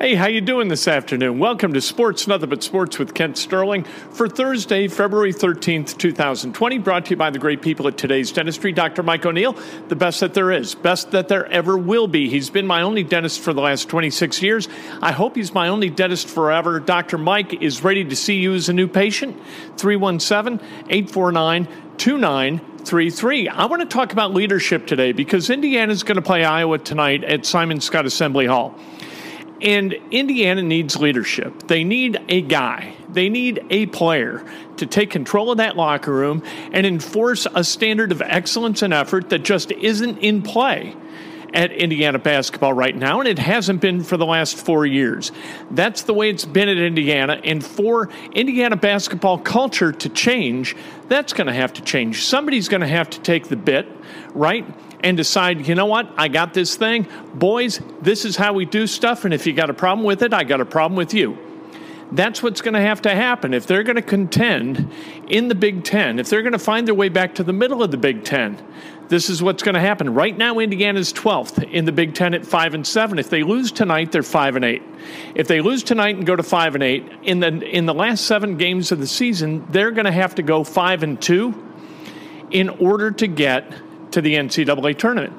Hey, how you doing this afternoon? Welcome to Sports Nothing But Sports with Kent Sterling for Thursday, February 13th, 2020, brought to you by the great people at Today's Dentistry, Dr. Mike O'Neill, the best that there is, best that there ever will be. He's been my only dentist for the last 26 years. I hope he's my only dentist forever. Dr. Mike is ready to see you as a new patient. 317 849 2933. I want to talk about leadership today because Indiana is going to play Iowa tonight at Simon Skjodt Assembly Hall. And Indiana needs leadership. They need a guy, they need a player to take control of that locker room and enforce a standard of excellence and effort that just isn't in play at Indiana basketball right now, and it hasn't been for the last four years. That's the way it's been at Indiana, and for Indiana basketball culture to change, that's going to have to change. Somebody's going to have to take the bit, right? And decide, you know what, I got this thing. Boys, this is how we do stuff. And if you got a problem with it, I got a problem with you. That's what's going to have to happen. If they're going to contend in the Big Ten, if they're going to find their way back to the middle of the Big Ten, this is what's going to happen. Right now, Indiana's 12th in the Big Ten at 5 and 7. If they lose tonight, they're 5 and 8. If they lose tonight and go to 5 and 8, in the, in the last seven games of the season, they're going to have to go 5 and 2 in order to get to the NCAA tournament.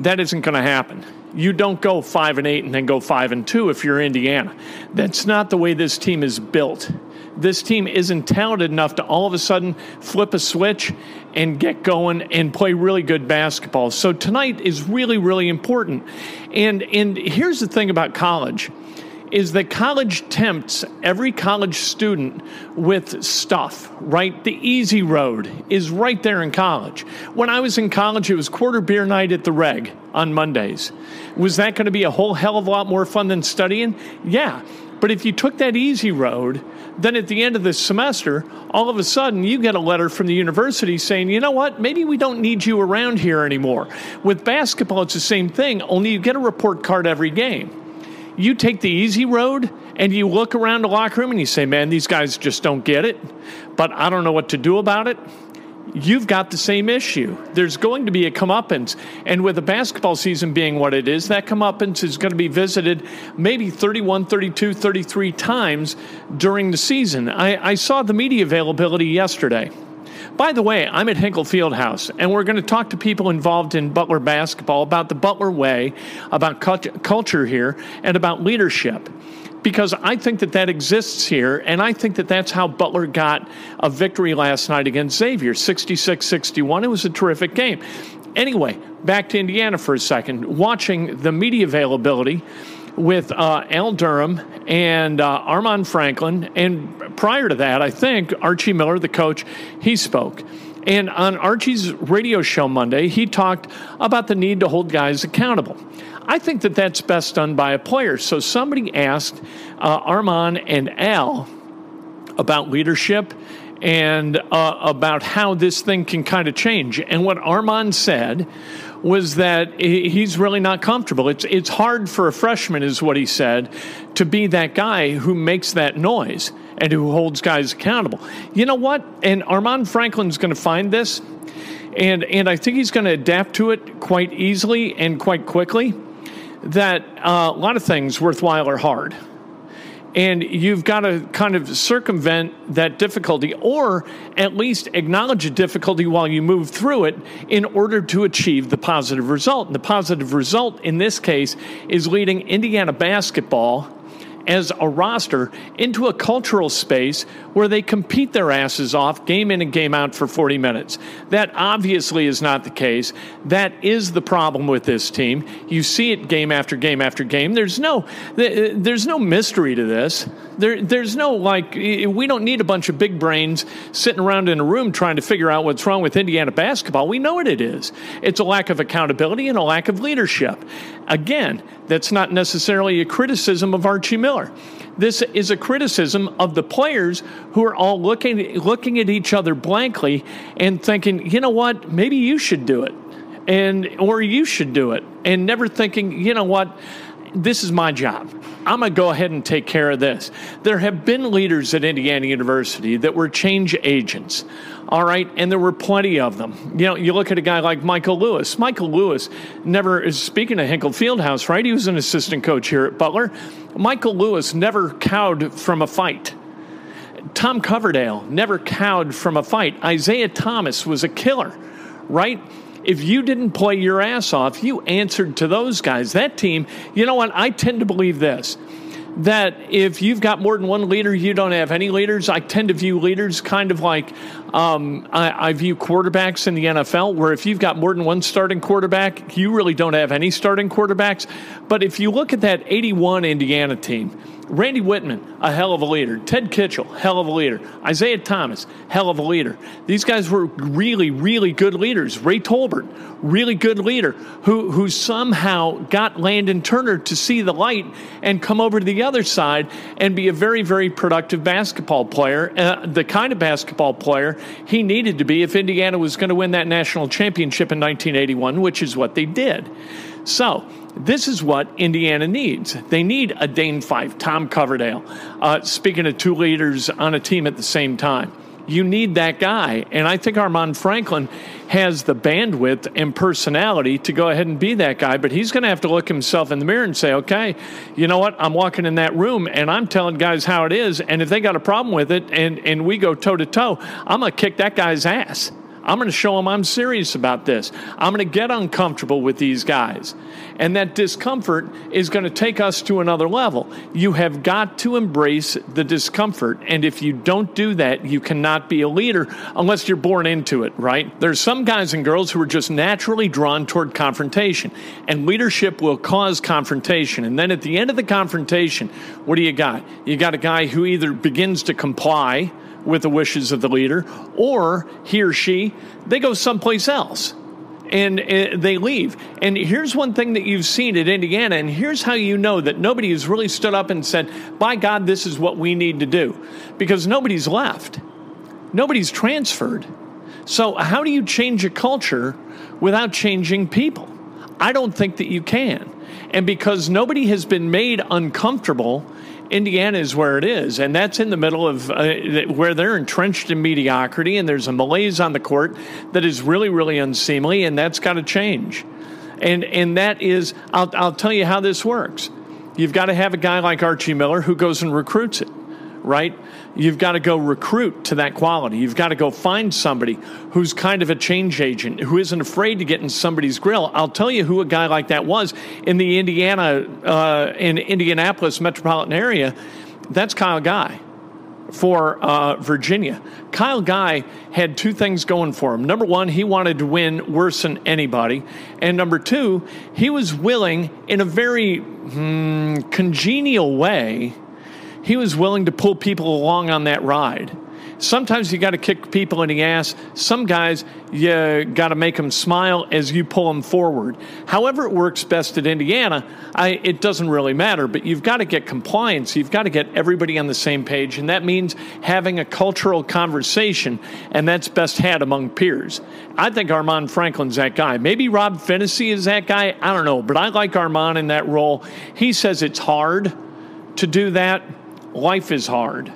That isn't going to happen. You don't go five and eight and then go five and two if you're Indiana. That's not the way this team is built. This team isn't talented enough to all of a sudden flip a switch and get going and play really good basketball. So tonight is really, really important. And and here's the thing about college is that college tempts every college student with stuff, right? The easy road is right there in college. When I was in college, it was quarter beer night at the reg on Mondays. Was that going to be a whole hell of a lot more fun than studying? Yeah. But if you took that easy road, then at the end of the semester, all of a sudden you get a letter from the university saying, you know what, maybe we don't need you around here anymore. With basketball, it's the same thing, only you get a report card every game you take the easy road and you look around the locker room and you say, man, these guys just don't get it, but I don't know what to do about it. You've got the same issue. There's going to be a comeuppance. And with the basketball season being what it is, that comeuppance is going to be visited maybe 31, 32, 33 times during the season. I, I saw the media availability yesterday. By the way, I'm at Hinkle Fieldhouse, and we're going to talk to people involved in Butler basketball about the Butler way, about culture here, and about leadership. Because I think that that exists here, and I think that that's how Butler got a victory last night against Xavier 66 61. It was a terrific game. Anyway, back to Indiana for a second. Watching the media availability, with uh, Al Durham and uh, Armaan Franklin. And prior to that, I think Archie Miller, the coach, he spoke. And on Archie's radio show Monday, he talked about the need to hold guys accountable. I think that that's best done by a player. So somebody asked uh, Armaan and Al about leadership and uh, about how this thing can kind of change. And what Armaan said was that he's really not comfortable. It's it's hard for a freshman, is what he said, to be that guy who makes that noise and who holds guys accountable. You know what? And Armaan Franklin's going to find this, and and I think he's going to adapt to it quite easily and quite quickly. That uh, a lot of things worthwhile are hard and you've got to kind of circumvent that difficulty or at least acknowledge a difficulty while you move through it in order to achieve the positive result. And the positive result in this case is leading Indiana basketball as a roster into a cultural space where they compete their asses off game in and game out for 40 minutes. That obviously is not the case. That is the problem with this team. You see it game after game after game. There's no there's no mystery to this. There, there's no like we don't need a bunch of big brains sitting around in a room trying to figure out what's wrong with Indiana basketball. We know what it is. It's a lack of accountability and a lack of leadership. Again, that's not necessarily a criticism of Archie Miller. This is a criticism of the players who are all looking looking at each other blankly and thinking, you know what, maybe you should do it, and or you should do it, and never thinking, you know what, this is my job. I'm going to go ahead and take care of this. There have been leaders at Indiana University that were change agents. All right, and there were plenty of them. You know, you look at a guy like Michael Lewis. Michael Lewis never is speaking of Hinkle Fieldhouse, right? He was an assistant coach here at Butler. Michael Lewis never cowed from a fight. Tom Coverdale never cowed from a fight. Isiah Thomas was a killer, right? If you didn't play your ass off, you answered to those guys. That team, you know what? I tend to believe this that if you've got more than one leader, you don't have any leaders. I tend to view leaders kind of like um, I, I, view quarterbacks in the NFL, where if you've got more than one starting quarterback, you really don't have any starting quarterbacks. But if you look at that 81 Indiana team, Randy Wittman, a hell of a leader. Ted Kitchell, hell of a leader. Isiah Thomas, hell of a leader. These guys were really, really good leaders. Ray Tolbert, really good leader, who, who somehow got Landon Turner to see the light and come over to the other side and be a very, very productive basketball player, uh, the kind of basketball player he needed to be if Indiana was going to win that national championship in 1981, which is what they did. So, this is what Indiana needs. They need a Dane Fife, Tom Coverdale. Uh, speaking of two leaders on a team at the same time, you need that guy. And I think Armaan Franklin has the bandwidth and personality to go ahead and be that guy, but he's going to have to look himself in the mirror and say, okay, you know what? I'm walking in that room and I'm telling guys how it is. And if they got a problem with it and, and we go toe to toe, I'm going to kick that guy's ass. I'm going to show them I'm serious about this. I'm going to get uncomfortable with these guys. And that discomfort is going to take us to another level. You have got to embrace the discomfort. And if you don't do that, you cannot be a leader unless you're born into it, right? There's some guys and girls who are just naturally drawn toward confrontation. And leadership will cause confrontation. And then at the end of the confrontation, what do you got? You got a guy who either begins to comply with the wishes of the leader, or he or she, they go someplace else and they leave. And here's one thing that you've seen at Indiana, and here's how you know that nobody has really stood up and said, By God, this is what we need to do. Because nobody's left, nobody's transferred. So, how do you change a culture without changing people? I don't think that you can. And because nobody has been made uncomfortable Indiana is where it is, and that's in the middle of uh, where they're entrenched in mediocrity, and there's a malaise on the court that is really, really unseemly, and that's got to change. And and that is, I'll I'll tell you how this works. You've got to have a guy like Archie Miller who goes and recruits it, right? You've got to go recruit to that quality. You've got to go find somebody who's kind of a change agent, who isn't afraid to get in somebody's grill. I'll tell you who a guy like that was in the Indiana, uh, in Indianapolis metropolitan area. That's Kyle Guy for uh, Virginia. Kyle Guy had two things going for him. Number one, he wanted to win worse than anybody. And number two, he was willing, in a very hmm, congenial way, he was willing to pull people along on that ride. Sometimes you got to kick people in the ass. Some guys, you got to make them smile as you pull them forward. However, it works best at Indiana, I, it doesn't really matter, but you've got to get compliance. You've got to get everybody on the same page, and that means having a cultural conversation, and that's best had among peers. I think Armaan Franklin's that guy. Maybe Rob Phinisee is that guy. I don't know, but I like Armaan in that role. He says it's hard to do that. Life is hard.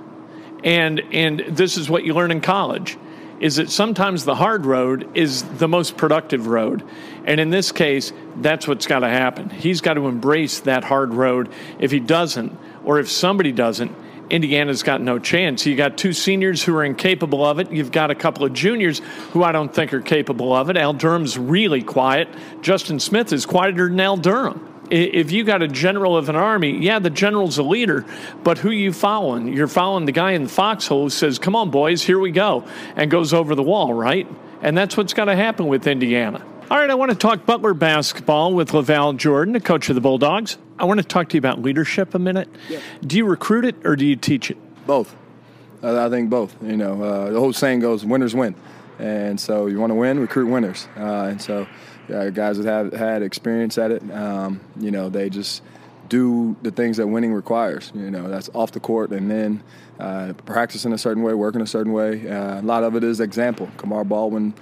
And and this is what you learn in college is that sometimes the hard road is the most productive road. And in this case, that's what's got to happen. He's got to embrace that hard road. If he doesn't, or if somebody doesn't, Indiana's got no chance. You got two seniors who are incapable of it. You've got a couple of juniors who I don't think are capable of it. Al Durham's really quiet. Justin Smith is quieter than Al Durham. If you got a general of an army, yeah, the general's a leader, but who you following? You're following the guy in the foxhole who says, "Come on, boys, here we go," and goes over the wall, right? And that's what's got to happen with Indiana. All right, I want to talk Butler basketball with LaVall Jordan, the coach of the Bulldogs. I want to talk to you about leadership a minute. Yeah. Do you recruit it or do you teach it? Both. I think both. You know, uh, the whole saying goes, "Winners win," and so you want to win, recruit winners. Uh, and so uh, guys that have had experience at it. Um, you know, they just do the things that winning requires. You know, that's off the court and then uh, practice in a certain way, work in a certain way. Uh, a lot of it is example. Kamar Baldwin,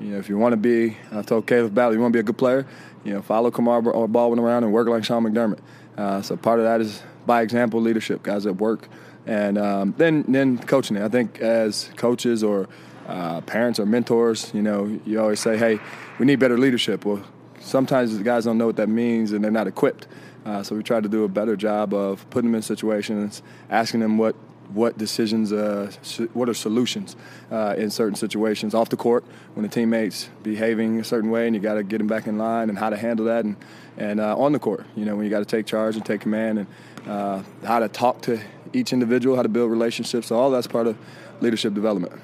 you know, if you want to be, I told Khalif Battle, you want to be a good player, you know, follow Kamar Baldwin around and work like Sean McDermott. Uh, so part of that is by example leadership, guys that work. And um, then, then coaching. I think as coaches or uh, parents or mentors, you know, you always say, hey, we need better leadership. Well, sometimes the guys don't know what that means and they're not equipped. Uh, so we try to do a better job of putting them in situations, asking them what what decisions, uh, what are solutions uh, in certain situations off the court when the teammates behaving a certain way and you got to get them back in line and how to handle that and and uh, on the court, you know, when you got to take charge and take command and how to talk to each individual, how to build relationships. So all that's part of leadership development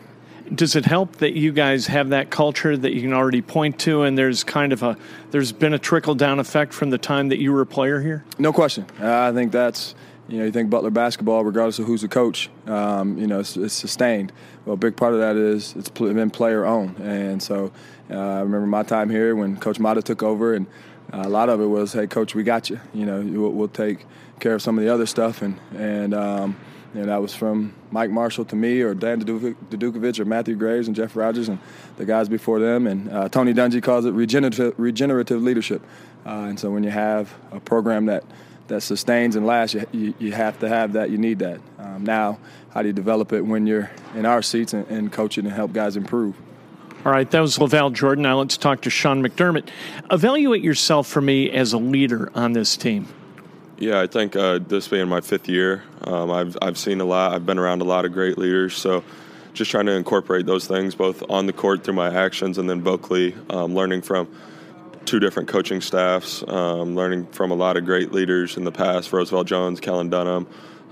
does it help that you guys have that culture that you can already point to and there's kind of a there's been a trickle down effect from the time that you were a player here? No question. I think that's you know you think butler basketball regardless of who's the coach um, you know it's, it's, sustained. Well a big part of that is it's been player owned. And so uh, i remember my time here when coach Matta took over and uh, a lot of it was hey coach we got you. You know we'll, we'll take care of some of the other stuff. And and um, and that was from Mike Marshall to me, or Dan Dudukovich, or Matthew Graves, and Jeff Rogers, and the guys before them. And uh, Tony Dungy calls it regenerative, regenerative leadership. Uh, and so when you have a program that, that sustains and lasts, you, you, you have to have that. You need that. Um, now, how do you develop it when you're in our seats and, and coach it and help guys improve? All right, that was LaVall Jordan. Now let's talk to Sean McDermott. Evaluate yourself for me as a leader on this team. Yeah, I think uh, this being my fifth year, um, I've I've seen a lot. I've been around a lot of great leaders, so just trying to incorporate those things both on the court through my actions and then vocally, um, learning from two different coaching staffs, um, learning from a lot of great leaders in the past: Roosevelt Jones, Kellen Dunham,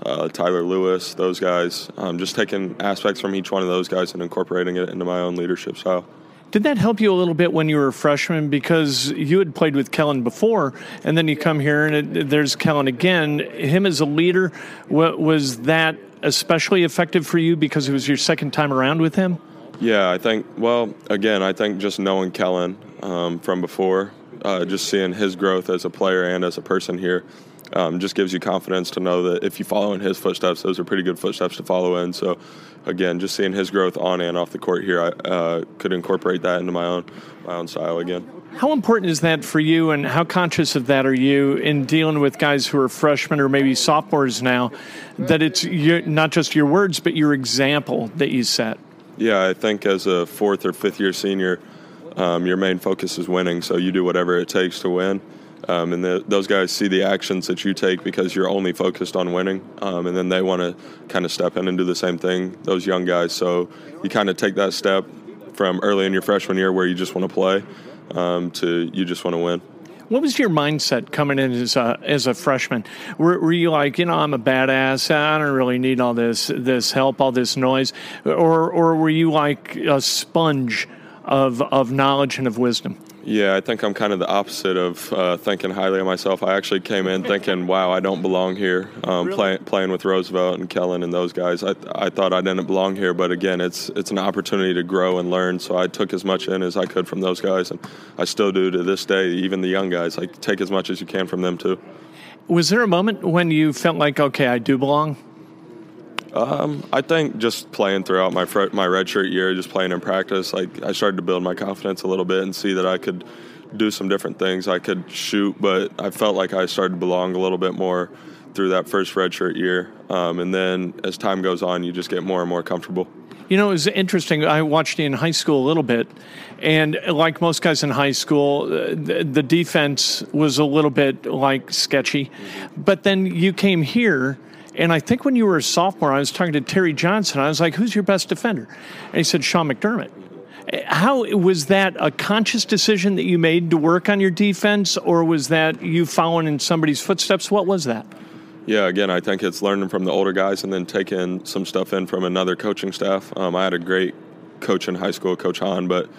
uh, Tyler Lewis, those guys. Um, just taking aspects from each one of those guys and incorporating it into my own leadership style. Did that help you a little bit when you were a freshman because you had played with Kellen before, and then you come here and it, there's Kellen again? Him as a leader, was that especially effective for you because it was your second time around with him? Yeah, I think. Well, again, I think just knowing Kellen um, from before, uh, just seeing his growth as a player and as a person here, um, just gives you confidence to know that if you follow in his footsteps, those are pretty good footsteps to follow in. So again, just seeing his growth on and off the court here, I uh, could incorporate that into my own my own style again. How important is that for you, and how conscious of that are you in dealing with guys who are freshmen or maybe sophomores now? That it's your, not just your words, but your example that you set. Yeah, I think as a fourth or fifth year senior, um, your main focus is winning, so you do whatever it takes to win. Um, and the, those guys see the actions that you take because you're only focused on winning, um, and then they want to kind of step in and do the same thing. Those young guys, so you kind of take that step from early in your freshman year where you just want to play um, to you just want to win. What was your mindset coming in as a as a freshman? Were, were, you like, you know, I'm a badass. I don't really need all this this help, all this noise, or or were you like a sponge of of knowledge and of wisdom? Yeah, I think I'm kind of the opposite of uh, thinking highly of myself. I actually came in thinking, "Wow, I don't belong here." Um, Really? play, playing with Roosevelt and Kellen and those guys, I, I thought I didn't belong here. But again, it's it's an opportunity to grow and learn. So I took as much in as I could from those guys, and I still do to this day. Even the young guys, like take as much as you can from them too. Was there a moment when you felt like, okay, I do belong? I think just playing throughout my fr- my redshirt year, just playing in practice, like I started to build my confidence a little bit and see that I could do some different things. I could shoot, but I felt like I started to belong a little bit more through that first redshirt year. Um, and then as time goes on, you just get more and more comfortable. You know, it was interesting. I watched you in high school a little bit, and like most guys in high school, uh, the, the defense was a little bit like sketchy. But then you came here, and I think when you were a sophomore, I was talking to Terry Johnson. I was like, "Who's your best defender?" And he said, "Sean McDermott." How was that a conscious decision that you made to work on your defense, or was that you following in somebody's footsteps? What was that? Yeah, again, I think it's learning from the older guys and then taking some stuff in from another coaching staff. Um, I had a great coach in high school, Coach Hahn, but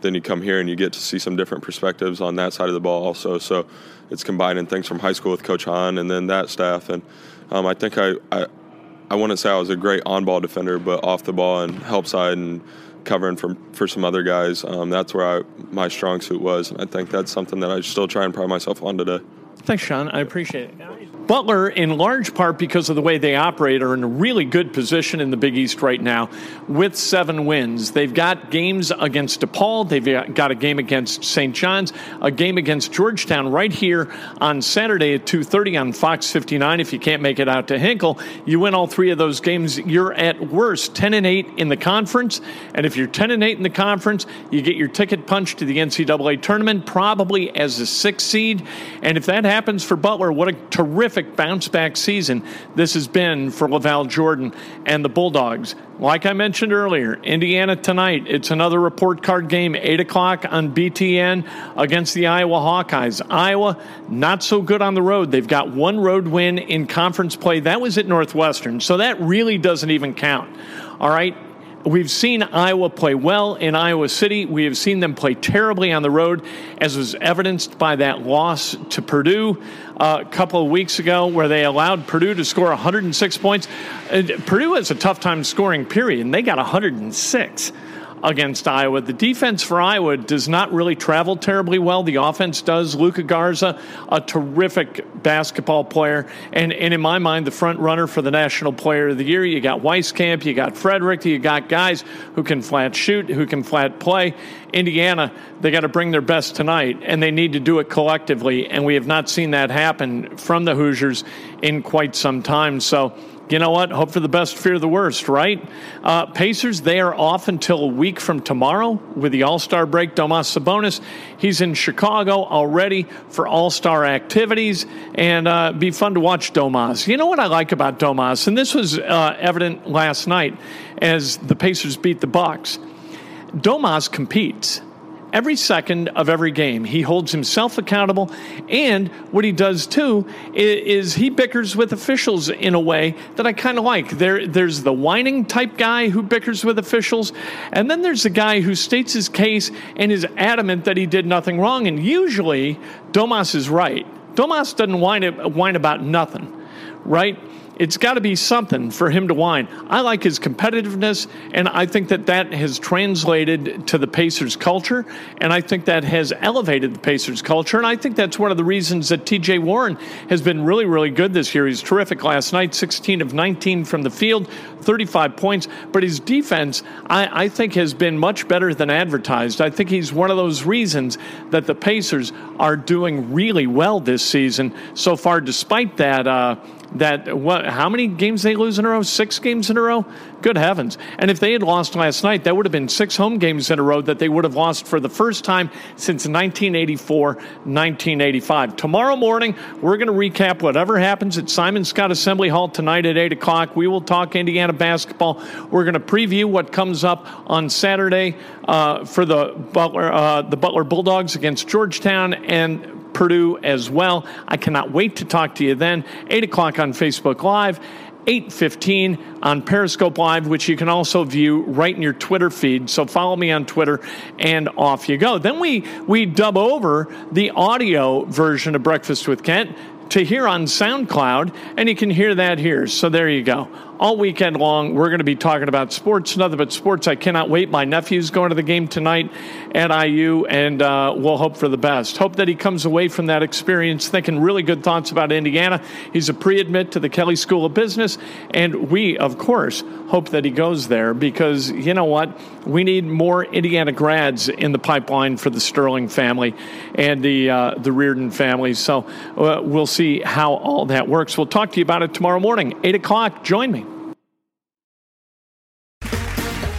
then you come here and you get to see some different perspectives on that side of the ball also. So it's combining things from high school with Coach Hahn and then that staff. And um, I think I, I, I to say I was a great on-ball defender, but off the ball and help side and covering for for some other guys. Um, that's where I, my strong suit was, and I think that's something that I still try and pride myself on today. Thanks, Sean. I appreciate it. Butler, in large part because of the way they operate, are in a really good position in the Big East right now with seven wins. They've got games against DePaul, they've got a game against St. John's, a game against Georgetown right here on Saturday at 2.30 on Fox 59. If you can't make it out to Hinkle, you win all three of those games, you're at worst 10 and 8 in the conference. And if you're 10 and 8 in the conference, you get your ticket punched to the NCAA tournament, probably as a six seed. And if that happens for Butler, what a terrific bounce back season this has been for LaVall Jordan and the Bulldogs. Like I mentioned earlier, Indiana tonight, it's another report card game, 8 o'clock on BTN against the Iowa Hawkeyes. Iowa, not so good on the road. They've got one road win in conference play. That was at Northwestern, so that really doesn't even count. All right, We've seen Iowa play well in Iowa City. We have seen them play terribly on the road, as was evidenced by that loss to Purdue uh, a couple of weeks ago, where they allowed Purdue to score 106 points. Uh, Purdue has a tough time scoring, period, and they got 106 against Iowa. The defense for Iowa does not really travel terribly well. The offense does. Luka Garza, a terrific basketball player, and, and in my mind, the front runner for the National Player of the Year. You got Wieskamp, you got Fredrick, you got guys who can flat shoot, who can flat play. Indiana, they got to bring their best tonight, and they need to do it collectively, and we have not seen that happen from the Hoosiers in quite some time. So, you know what? Hope for the best, fear the worst, right? Uh, Pacers, they are off until a week from tomorrow with the All Star break. Domas Sabonis, he's in Chicago already for All Star activities, and uh, be fun to watch Domas. You know what I like about Domas, and this was uh, evident last night as the Pacers beat the Bucks. Domas competes every second of every game. He holds himself accountable, and what he does too is, he bickers with officials in a way that I kind of like. There, there's the whining type guy who bickers with officials, and then there's the guy who states his case and is adamant that he did nothing wrong. And usually, Domas is right. Domas doesn't whine, whine about nothing, right? It's got to be something for him to whine. I like his competitiveness, and I think that that has translated to the Pacers culture, and I think that has elevated the Pacers culture, and I think that's one of the reasons that TJ Warren has been really, really good this year. He's terrific last night, 16 of 19 from the field, 35 points, but his defense, I, I think, has been much better than advertised. I think he's one of those reasons that the Pacers are doing really well this season so far, despite that. Uh, that what how many games they lose in a row? Six games in a row? Good heavens. And if they had lost last night that would have been six home games in a row that they would have lost for the first time since 1984 1985 tomorrow morning we're going to recap whatever happens at simon Skjodt assembly hall tonight at 8 o'clock. We will talk indiana basketball. We're going to preview what comes up on saturday uh, for the butler uh, the butler bulldogs against georgetown and Purdue as well. I cannot wait to talk to you then. 8 o'clock on Facebook Live. 8:15 on Periscope Live, which you can also view right in your Twitter feed. So follow me on Twitter, and off you go. Then we we dub over the audio version of Breakfast with Kent to hear on SoundCloud, and you can hear that here. So there you go. All weekend long, we're going to be talking about sports, nothing but sports. I cannot wait. My nephew's going to the game tonight at IU, and uh, we'll hope for the best. Hope that he comes away from that experience thinking really good thoughts about Indiana. He's a pre admit to the Kelley School of Business, and we, of course, hope that he goes there because you know what? We need more Indiana grads in the pipeline for the Sterling family and the uh, the Reardon family. So uh, we'll see how all that works. We'll talk to you about it tomorrow morning, eight o'clock. Join me.